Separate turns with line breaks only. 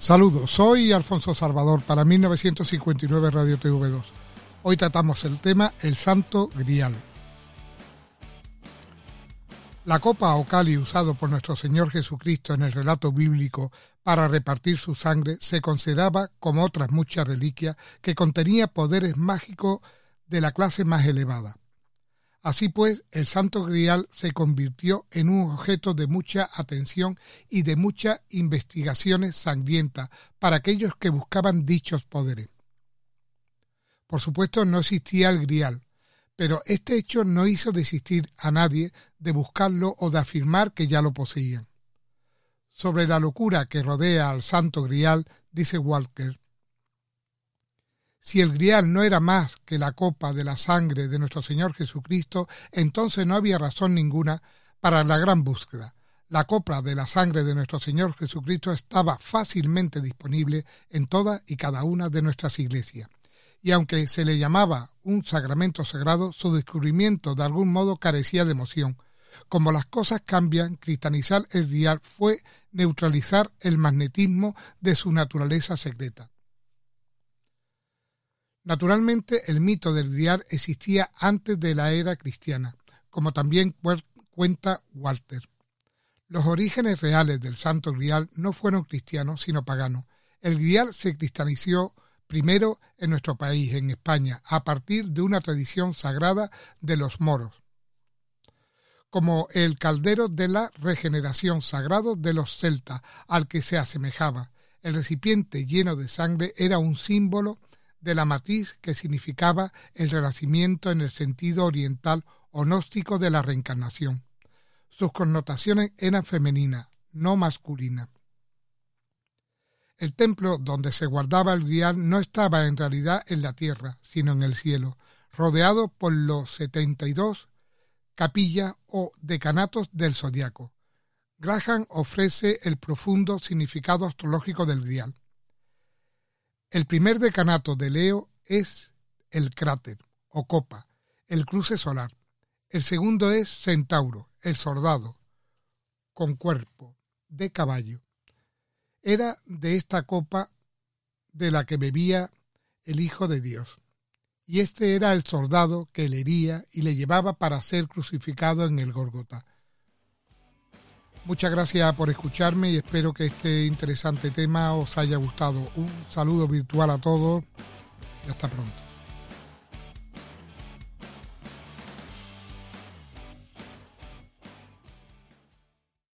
Saludos, soy Alfonso Salvador para 1959 Radio TV2. Hoy tratamos el tema El Santo Grial. La copa o cali usado por nuestro Señor Jesucristo en el relato bíblico para repartir su sangre se consideraba, como otras muchas reliquias, que contenía poderes mágicos de la clase más elevada. Así pues, el Santo Grial se convirtió en un objeto de mucha atención y de muchas investigaciones sangrientas para aquellos que buscaban dichos poderes. Por supuesto, no existía el Grial, pero este hecho no hizo desistir a nadie de buscarlo o de afirmar que ya lo poseían. Sobre la locura que rodea al Santo Grial, dice Walker, si el grial no era más que la copa de la sangre de nuestro Señor Jesucristo, entonces no había razón ninguna para la gran búsqueda. La copa de la sangre de nuestro Señor Jesucristo estaba fácilmente disponible en todas y cada una de nuestras iglesias. Y aunque se le llamaba un sacramento sagrado, su descubrimiento de algún modo carecía de emoción. Como las cosas cambian, cristianizar el grial fue neutralizar el magnetismo de su naturaleza secreta. Naturalmente, el mito del grial existía antes de la era cristiana, como también cuenta Walter. Los orígenes reales del Santo Grial no fueron cristianos, sino paganos. El Grial se cristianizó primero en nuestro país, en España, a partir de una tradición sagrada de los moros, como el caldero de la regeneración sagrado de los celtas, al que se asemejaba. El recipiente lleno de sangre era un símbolo de la matiz que significaba el renacimiento en el sentido oriental o gnóstico de la reencarnación. Sus connotaciones eran femeninas, no masculinas. El templo donde se guardaba el grial no estaba en realidad en la tierra, sino en el cielo, rodeado por los setenta y dos capillas o decanatos del zodiaco. Graham ofrece el profundo significado astrológico del grial. El primer decanato de Leo es el cráter o copa, el cruce solar. El segundo es Centauro, el soldado, con cuerpo de caballo. Era de esta copa de la que bebía el Hijo de Dios. Y este era el soldado que le hería y le llevaba para ser crucificado en el Gorgota. Muchas gracias por escucharme y espero que este interesante tema os haya gustado. Un saludo virtual a todos y hasta pronto.